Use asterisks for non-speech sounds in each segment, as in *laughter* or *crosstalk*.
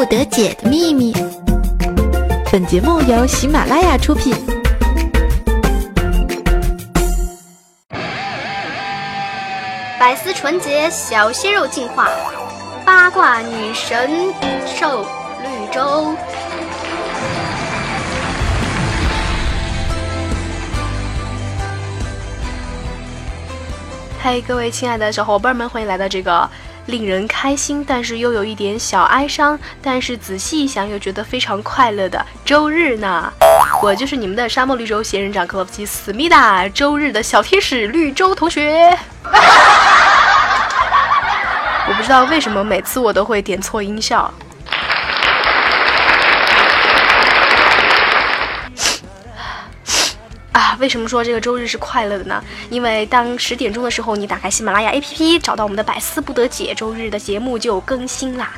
不得解的秘密。本节目由喜马拉雅出品。百思纯洁小鲜肉进化，八卦女神瘦绿洲。嗨，各位亲爱的小伙伴们，欢迎来到这个令人开心，但是又有一点小哀伤，但是仔细一想又觉得非常快乐的周日呢。我就是你们的沙漠绿洲仙人掌克洛夫奇思密达，周日的小天使绿洲同学。*laughs* 我不知道为什么每次我都会点错音效。为什么说这个周日是快乐的呢？因为当十点钟的时候，你打开喜马拉雅 APP，找到我们的百思不得解周日的节目就更新啦。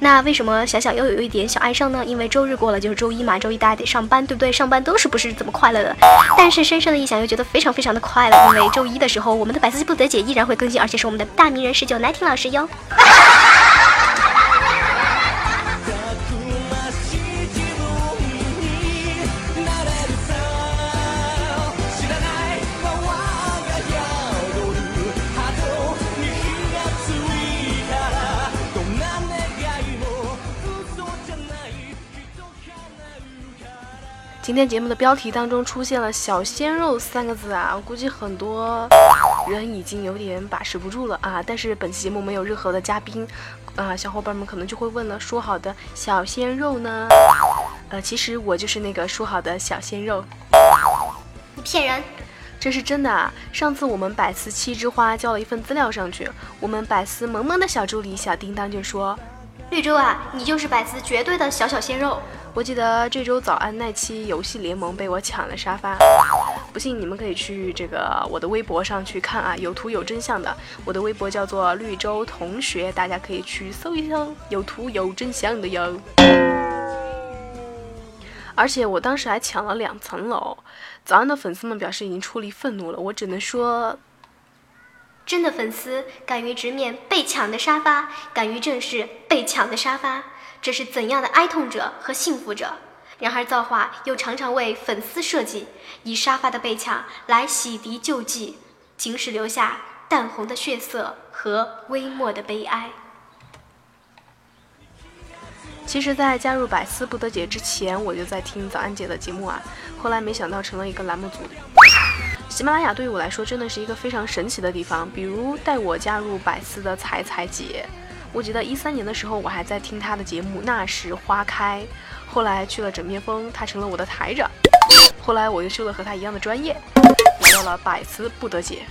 那为什么想想又有一点小哀伤呢？因为周日过了就是周一嘛，周一大家得上班，对不对？上班都是不是怎么快乐的？但是深深的一想，又觉得非常非常的快乐，因为周一的时候，我们的百思不得解依然会更新，而且是我们的大名人十九奶听老师哟。今天节目的标题当中出现了“小鲜肉”三个字啊，我估计很多人已经有点把持不住了啊。但是本期节目没有任何的嘉宾，啊，小伙伴们可能就会问了：说好的小鲜肉呢？呃，其实我就是那个说好的小鲜肉。你骗人！这是真的啊！上次我们百思七枝花交了一份资料上去，我们百思萌萌的小助理小叮当就说：“绿洲啊，你就是百思绝对的小小鲜肉。”我记得这周早安那期游戏联盟被我抢了沙发，不信你们可以去这个我的微博上去看啊，有图有真相的。我的微博叫做绿洲同学，大家可以去搜一搜，有图有真相的哟。而且我当时还抢了两层楼，早安的粉丝们表示已经出离愤怒了，我只能说，真的粉丝敢于直面被抢的沙发，敢于正视被抢的沙发。这是怎样的哀痛者和幸福者？然而造化又常常为粉丝设计，以沙发的被抢来洗涤旧迹，仅使留下淡红的血色和微漠的悲哀。其实，在加入百思不得解之前，我就在听早安姐的节目啊。后来没想到成了一个栏目组。喜马拉雅对于我来说真的是一个非常神奇的地方，比如带我加入百思的彩彩姐。我记得一三年的时候，我还在听他的节目《那时花开》，后来去了枕边风，他成了我的台长。后来我又修了和他一样的专业，来到了百思不得解。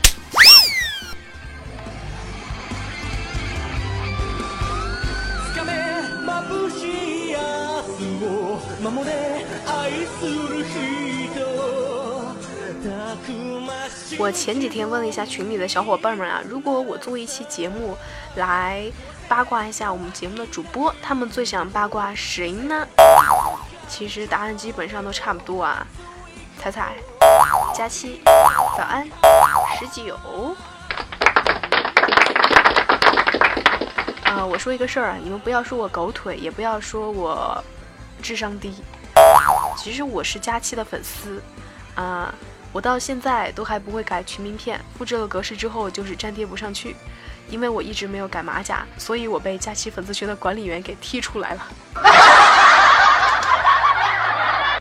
我前几天问了一下群里的小伙伴们啊，如果我做一期节目来。八卦一下我们节目的主播，他们最想八卦谁呢？其实答案基本上都差不多啊。彩彩、佳期、早安、十九。啊，我说一个事儿啊，你们不要说我狗腿，也不要说我智商低。其实我是佳期的粉丝啊，我到现在都还不会改群名片，复制了格式之后就是粘贴不上去。因为我一直没有改马甲，所以我被佳期粉丝群的管理员给踢出来了。*laughs*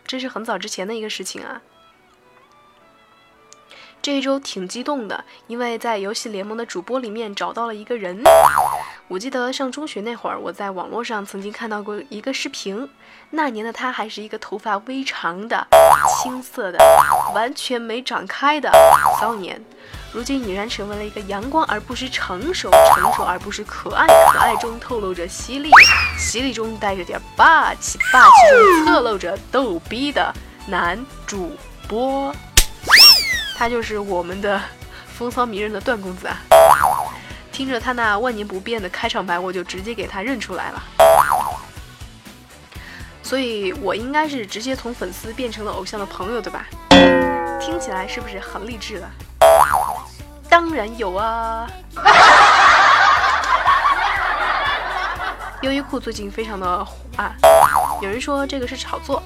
这是很早之前的一个事情啊。这一周挺激动的，因为在游戏联盟的主播里面找到了一个人。我记得上中学那会儿，我在网络上曾经看到过一个视频，那年的他还是一个头发微长的、青涩的、完全没长开的少年。如今已然成为了一个阳光而不失成熟，成熟而不失可爱，可爱中透露着犀利，犀利中带着点霸气，霸气中侧露着逗逼的男主播。他就是我们的风骚迷人的段公子啊！听着他那万年不变的开场白，我就直接给他认出来了。所以我应该是直接从粉丝变成了偶像的朋友，对吧？听起来是不是很励志了？当然有啊！*laughs* 优衣库最近非常的火啊，有人说这个是炒作，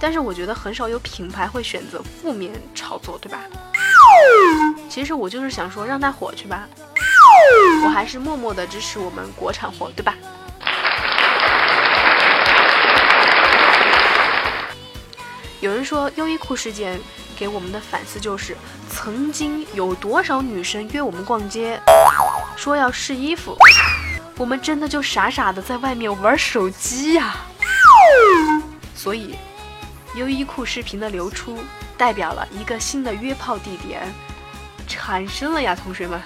但是我觉得很少有品牌会选择负面炒作，对吧？其实我就是想说让它火去吧，我还是默默的支持我们国产货，对吧？有人说优衣库事件给我们的反思就是，曾经有多少女生约我们逛街，说要试衣服，我们真的就傻傻的在外面玩手机呀。所以，优衣库视频的流出，代表了一个新的约炮地点产生了呀，同学们。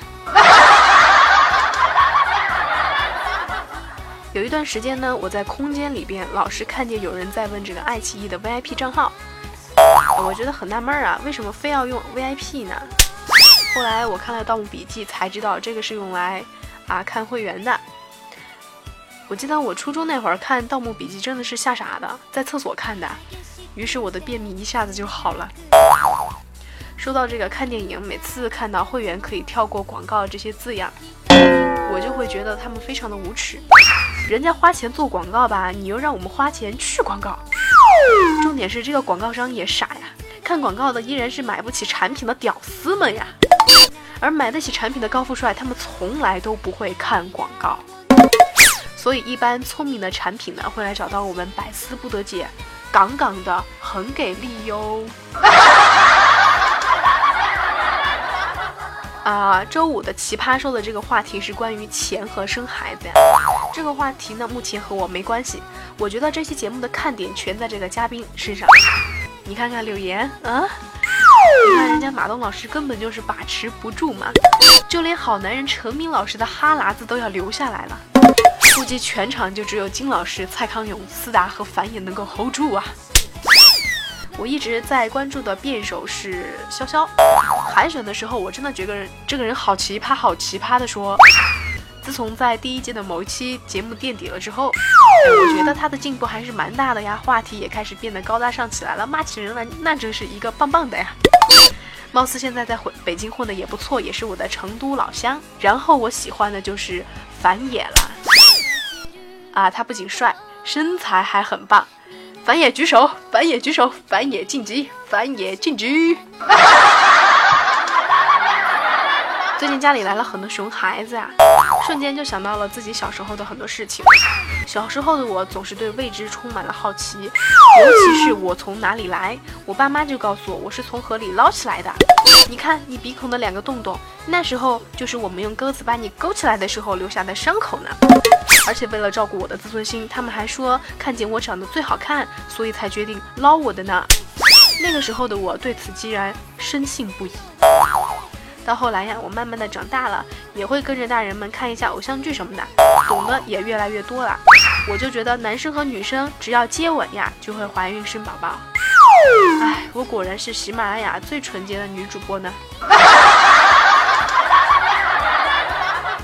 有一段时间呢，我在空间里边老是看见有人在问这个爱奇艺的 VIP 账号，我觉得很纳闷啊，为什么非要用 VIP 呢？后来我看了《盗墓笔记》才知道，这个是用来啊看会员的。我记得我初中那会儿看《盗墓笔记》真的是吓傻的，在厕所看的，于是我的便秘一下子就好了。说到这个看电影，每次看到会员可以跳过广告这些字样，我就会觉得他们非常的无耻。人家花钱做广告吧，你又让我们花钱去广告。重点是这个广告商也傻呀，看广告的依然是买不起产品的屌丝们呀，而买得起产品的高富帅，他们从来都不会看广告。所以一般聪明的产品呢，会来找到我们百思不得解，杠杠的很给力哟。*laughs* 啊，周五的奇葩说的这个话题是关于钱和生孩子呀。这个话题呢，目前和我没关系。我觉得这期节目的看点全在这个嘉宾身上。你看看柳岩，啊，你看人家马东老师根本就是把持不住嘛，就连好男人陈明老师的哈喇子都要流下来了。估计全场就只有金老师、蔡康永、思达和樊也能够 hold 住啊。我一直在关注的辩手是潇潇。海选的时候，我真的觉得这个人好奇葩，好奇葩的说。自从在第一届的某一期节目垫底了之后，我觉得他的进步还是蛮大的呀，话题也开始变得高大上起来了，骂起人来那真是一个棒棒的呀。貌似现在在混北京混的也不错，也是我的成都老乡。然后我喜欢的就是樊野了，啊，他不仅帅，身材还很棒。樊野举手，樊野举手，樊野晋级，樊野晋级。*laughs* 最近家里来了很多熊孩子呀，瞬间就想到了自己小时候的很多事情。小时候的我总是对未知充满了好奇，尤其是我从哪里来，我爸妈就告诉我我是从河里捞起来的。你看你鼻孔的两个洞洞，那时候就是我们用钩子把你勾起来的时候留下的伤口呢。而且为了照顾我的自尊心，他们还说看见我长得最好看，所以才决定捞我的呢。那个时候的我对此既然深信不疑。到后来呀，我慢慢的长大了，也会跟着大人们看一下偶像剧什么的，懂得也越来越多了。我就觉得男生和女生只要接吻呀，就会怀孕生宝宝。哎，我果然是喜马拉雅最纯洁的女主播呢。*laughs*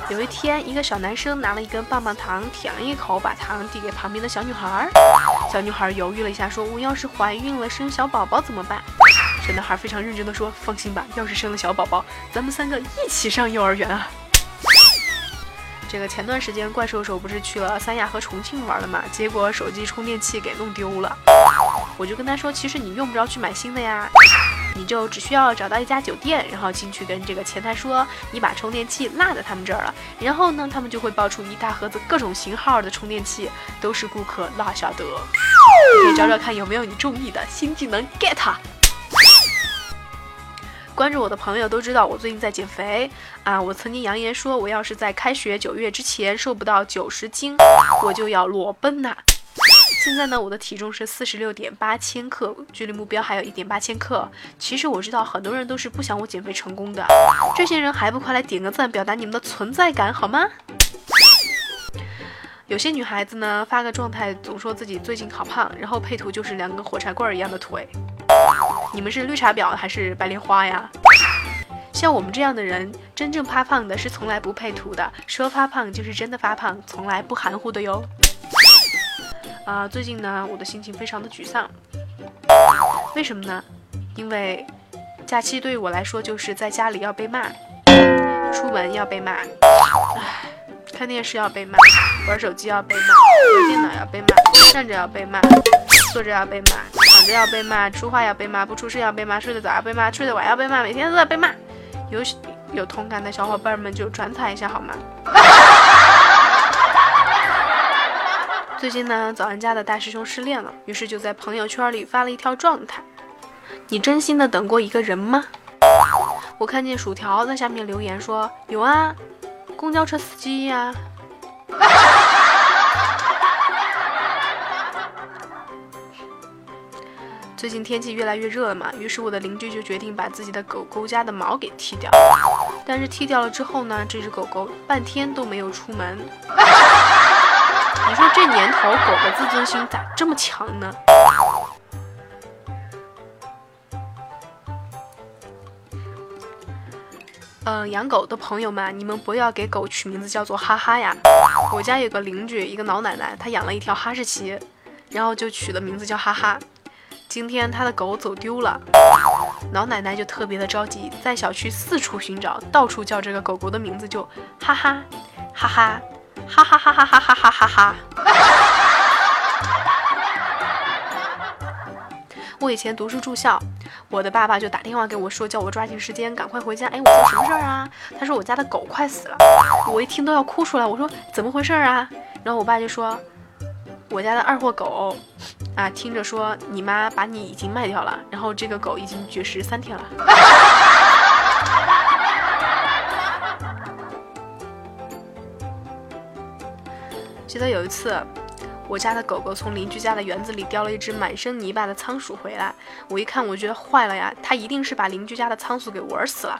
有一天，一个小男生拿了一根棒棒糖，舔了一口，把糖递给旁边的小女孩。小女孩犹豫了一下，说：“我要是怀孕了，生小宝宝怎么办？”小男孩非常认真的说：“放心吧，要是生了小宝宝，咱们三个一起上幼儿园啊。”这个前段时间怪兽手不是去了三亚和重庆玩了嘛？结果手机充电器给弄丢了，我就跟他说：“其实你用不着去买新的呀，你就只需要找到一家酒店，然后进去跟这个前台说你把充电器落在他们这儿了，然后呢，他们就会爆出一大盒子各种型号的充电器，都是顾客落下的，可以找找看有没有你中意的新技能 get。”关注我的朋友都知道，我最近在减肥啊！我曾经扬言说，我要是在开学九月之前瘦不到九十斤，我就要裸奔呐！现在呢，我的体重是四十六点八千克，距离目标还有一点八千克。其实我知道很多人都是不想我减肥成功的，这些人还不快来点个赞，表达你们的存在感好吗？有些女孩子呢，发个状态总说自己最近好胖，然后配图就是两个火柴棍一样的腿。你们是绿茶婊还是白莲花呀？像我们这样的人，真正发胖的是从来不配图的，说发胖就是真的发胖，从来不含糊的哟。啊，最近呢，我的心情非常的沮丧。为什么呢？因为假期对于我来说就是在家里要被骂，出门要被骂，唉，看电视要被骂，玩手机要被骂，玩电脑要被骂，站着要被骂，坐着要被骂，着要被骂，说话要被骂，不出声要被骂，睡得早要被骂，睡得晚要被骂，每天都在被骂。有有同感的小伙伴们就转载一下好吗？*laughs* 最近呢，早安家的大师兄失恋了，于是就在朋友圈里发了一条状态：“你真心的等过一个人吗？”我看见薯条在下面留言说：“有啊，公交车司机呀。”最近天气越来越热了嘛，于是我的邻居就决定把自己的狗狗家的毛给剃掉。但是剃掉了之后呢，这只狗狗半天都没有出门。你说这年头狗的自尊心咋这么强呢？嗯，养狗的朋友们，你们不要给狗取名字叫做哈哈呀。我家有个邻居，一个老奶奶，她养了一条哈士奇，然后就取的名字叫哈哈。今天她的狗走丢了，老奶奶就特别的着急，在小区四处寻找，到处叫这个狗狗的名字，就哈哈哈哈。哈哈哈哈哈哈哈哈哈！我以前读书住校，我的爸爸就打电话给我说，叫我抓紧时间赶快回家。哎，我说什么事儿啊？他说我家的狗快死了。我一听都要哭出来。我说怎么回事啊？然后我爸就说，我家的二货狗啊，听着说你妈把你已经卖掉了，然后这个狗已经绝食三天了。*laughs* 记得有一次，我家的狗狗从邻居家的园子里叼了一只满身泥巴的仓鼠回来。我一看，我觉得坏了呀，它一定是把邻居家的仓鼠给玩死了。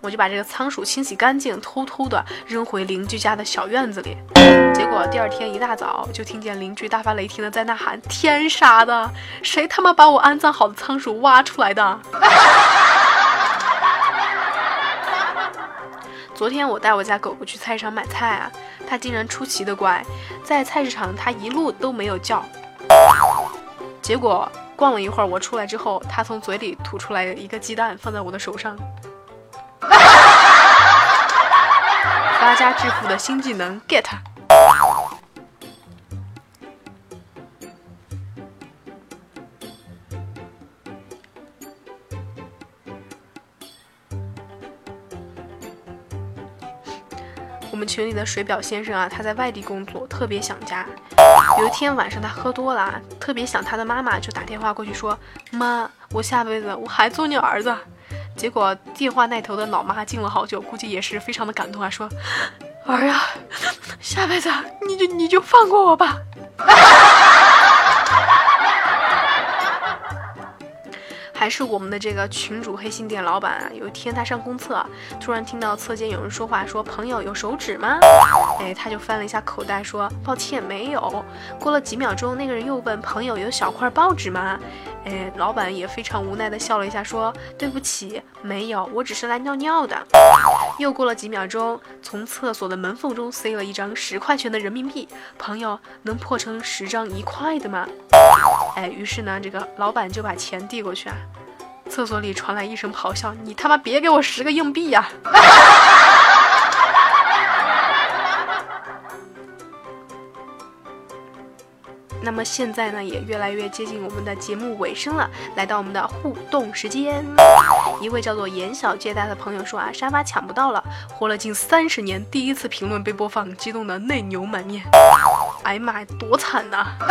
我就把这个仓鼠清洗干净，偷偷的扔回邻居家的小院子里。结果第二天一大早，就听见邻居大发雷霆的在那喊：“天杀的，谁他妈把我安葬好的仓鼠挖出来的？”昨天我带我家狗狗去菜市场买菜啊。它竟然出奇的乖，在菜市场它一路都没有叫，结果逛了一会儿，我出来之后，它从嘴里吐出来一个鸡蛋放在我的手上，*laughs* 发家致富的新技能 get。群里的水表先生啊，他在外地工作，特别想家。有一天晚上他喝多了，特别想他的妈妈，就打电话过去说：“妈，我下辈子我还做你儿子。”结果电话那头的老妈静了好久，估计也是非常的感动啊，说：“儿啊，*laughs* 下辈子你就你就放过我吧。”还是我们的这个群主黑心店老板啊，有一天他上公厕，突然听到侧间有人说话，说朋友有手指吗？哎，他就翻了一下口袋，说抱歉没有。过了几秒钟，那个人又问朋友有小块报纸吗？哎，老板也非常无奈的笑了一下，说对不起，没有，我只是来尿尿的。又过了几秒钟，从厕所的门缝中塞了一张十块钱的人民币，朋友能破成十张一块的吗？哎，于是呢，这个老板就把钱递过去啊。厕所里传来一声咆哮：“你他妈别给我十个硬币呀！” *laughs* 那么现在呢，也越来越接近我们的节目尾声了，来到我们的互动时间。一位叫做严小借贷的朋友说啊，沙发抢不到了，活了近三十年，第一次评论被播放，激动的泪流满面。哎呀妈呀，多惨呐！*laughs*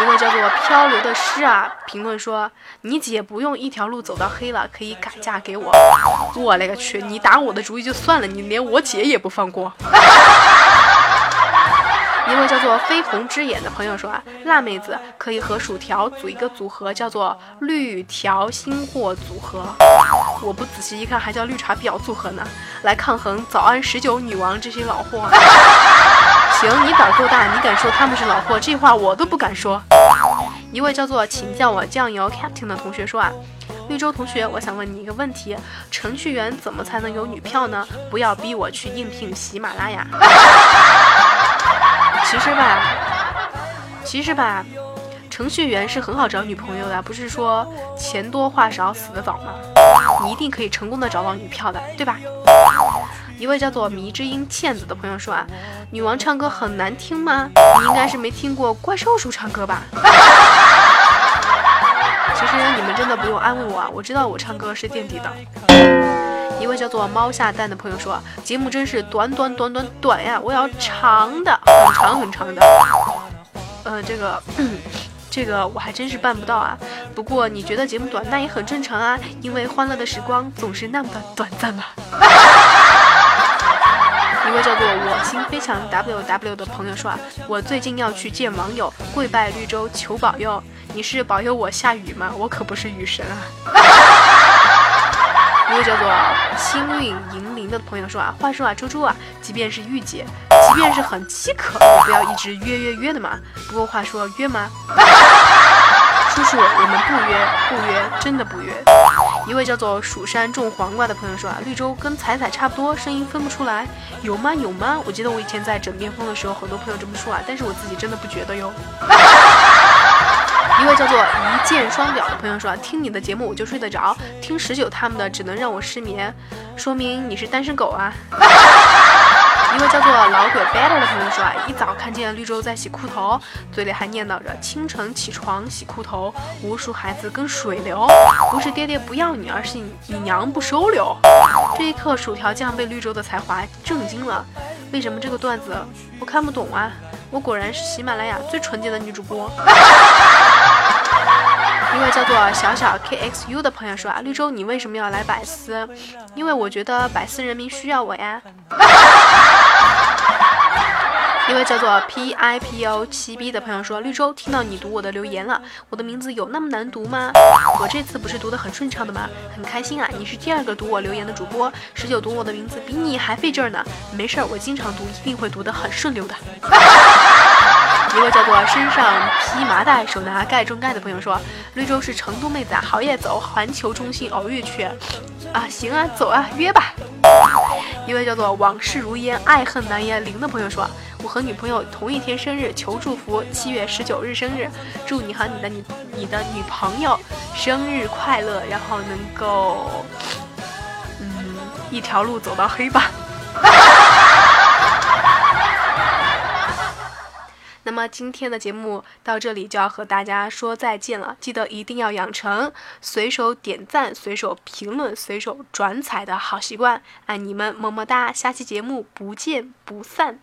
一位叫做漂流的诗啊，评论说：“你姐不用一条路走到黑了，可以改嫁给我。”我勒个去！你打我的主意就算了，你连我姐也不放过。一位叫做绯红之眼的朋友说啊，辣妹子可以和薯条组一个组合，叫做绿条新货组合。我不仔细一看，还叫绿茶婊组合呢，来抗衡早安十九女王这些老货。啊 *laughs* 行，你胆够大，你敢说他们是老货？这话我都不敢说。一位叫做请叫我酱油 Captain 的同学说啊，绿洲同学，我想问你一个问题：程序员怎么才能有女票呢？不要逼我去应聘喜马拉雅。其实吧，其实吧，程序员是很好找女朋友的，不是说钱多话少死得早吗？你一定可以成功的找到女票的，对吧？一位叫做迷之音倩子的朋友说啊，女王唱歌很难听吗？你应该是没听过怪兽叔唱歌吧？*laughs* 其实你们真的不用安慰我啊，我知道我唱歌是垫底的。一位叫做猫下蛋的朋友说，节目真是短短短短短呀，我要长的，很长很长的。呃，这个。这个我还真是办不到啊！不过你觉得节目短，那也很正常啊，因为欢乐的时光总是那么的短暂嘛。*laughs* 一位叫做我心非常 W W 的朋友说啊，我最近要去见网友，跪拜绿洲求保佑。你是保佑我下雨吗？我可不是雨神啊。一位叫做幸运银铃的朋友说啊，话说啊，猪猪啊，即便是御姐。即便是很饥渴，也不要一直约约约的嘛。不过话说，约吗？*laughs* 叔叔，我们不约，不约，真的不约。一位叫做蜀山种黄瓜的朋友说啊，绿洲跟彩彩差不多，声音分不出来，有吗？有吗？我记得我以前在枕边风的时候，很多朋友这么说啊，但是我自己真的不觉得哟。一位叫做一箭双雕的朋友说，听你的节目我就睡得着，听十九他们的只能让我失眠，说明你是单身狗啊。一位叫做老鬼 better 的朋友说啊，一早看见绿洲在洗裤头，嘴里还念叨着清晨起床洗裤头，无数孩子跟水流，不是爹爹不要你，而是你娘不收留。这一刻，薯条酱被绿洲的才华震惊了。为什么这个段子我看不懂啊？我果然是喜马拉雅最纯洁的女主播。一位叫做小小 kxu 的朋友说啊，绿洲你为什么要来百思？因为我觉得百思人民需要我呀。*laughs* 一位叫做 pipo 七 b 的朋友说，绿洲听到你读我的留言了，我的名字有那么难读吗？我这次不是读得很顺畅的吗？很开心啊！你是第二个读我留言的主播，十九读我的名字比你还费劲儿呢。没事儿，我经常读，一定会读得很顺溜的。一位叫做身上披麻袋手拿盖中盖的朋友说：“绿洲是成都妹子啊，好夜走，环球中心偶遇去，啊行啊，走啊，约吧。”一位叫做往事如烟，爱恨难言零的朋友说：“我和女朋友同一天生日，求祝福，七月十九日生日，祝你和你的女你的女朋友生日快乐，然后能够，嗯，一条路走到黑吧。”那么今天的节目到这里就要和大家说再见了，记得一定要养成随手点赞、随手评论、随手转采的好习惯，爱你们，么么哒！下期节目不见不散。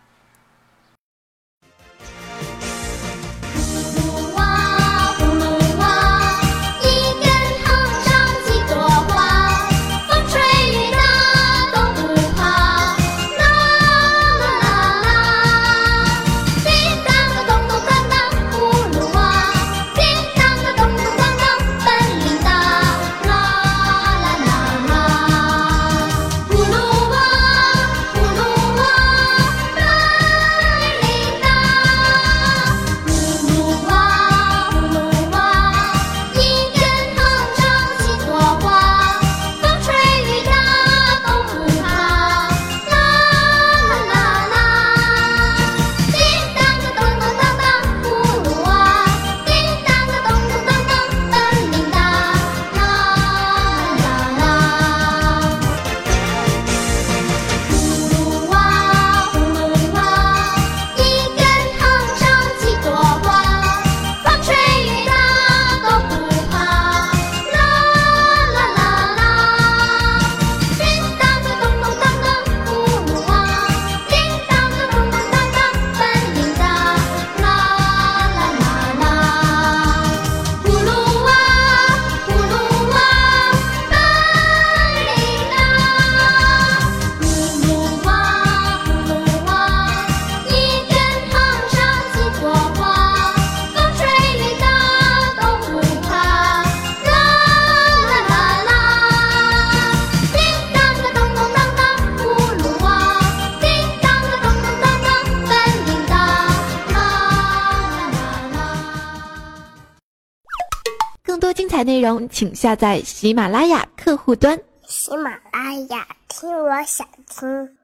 请下载喜马拉雅客户端。喜马拉雅，听我想听。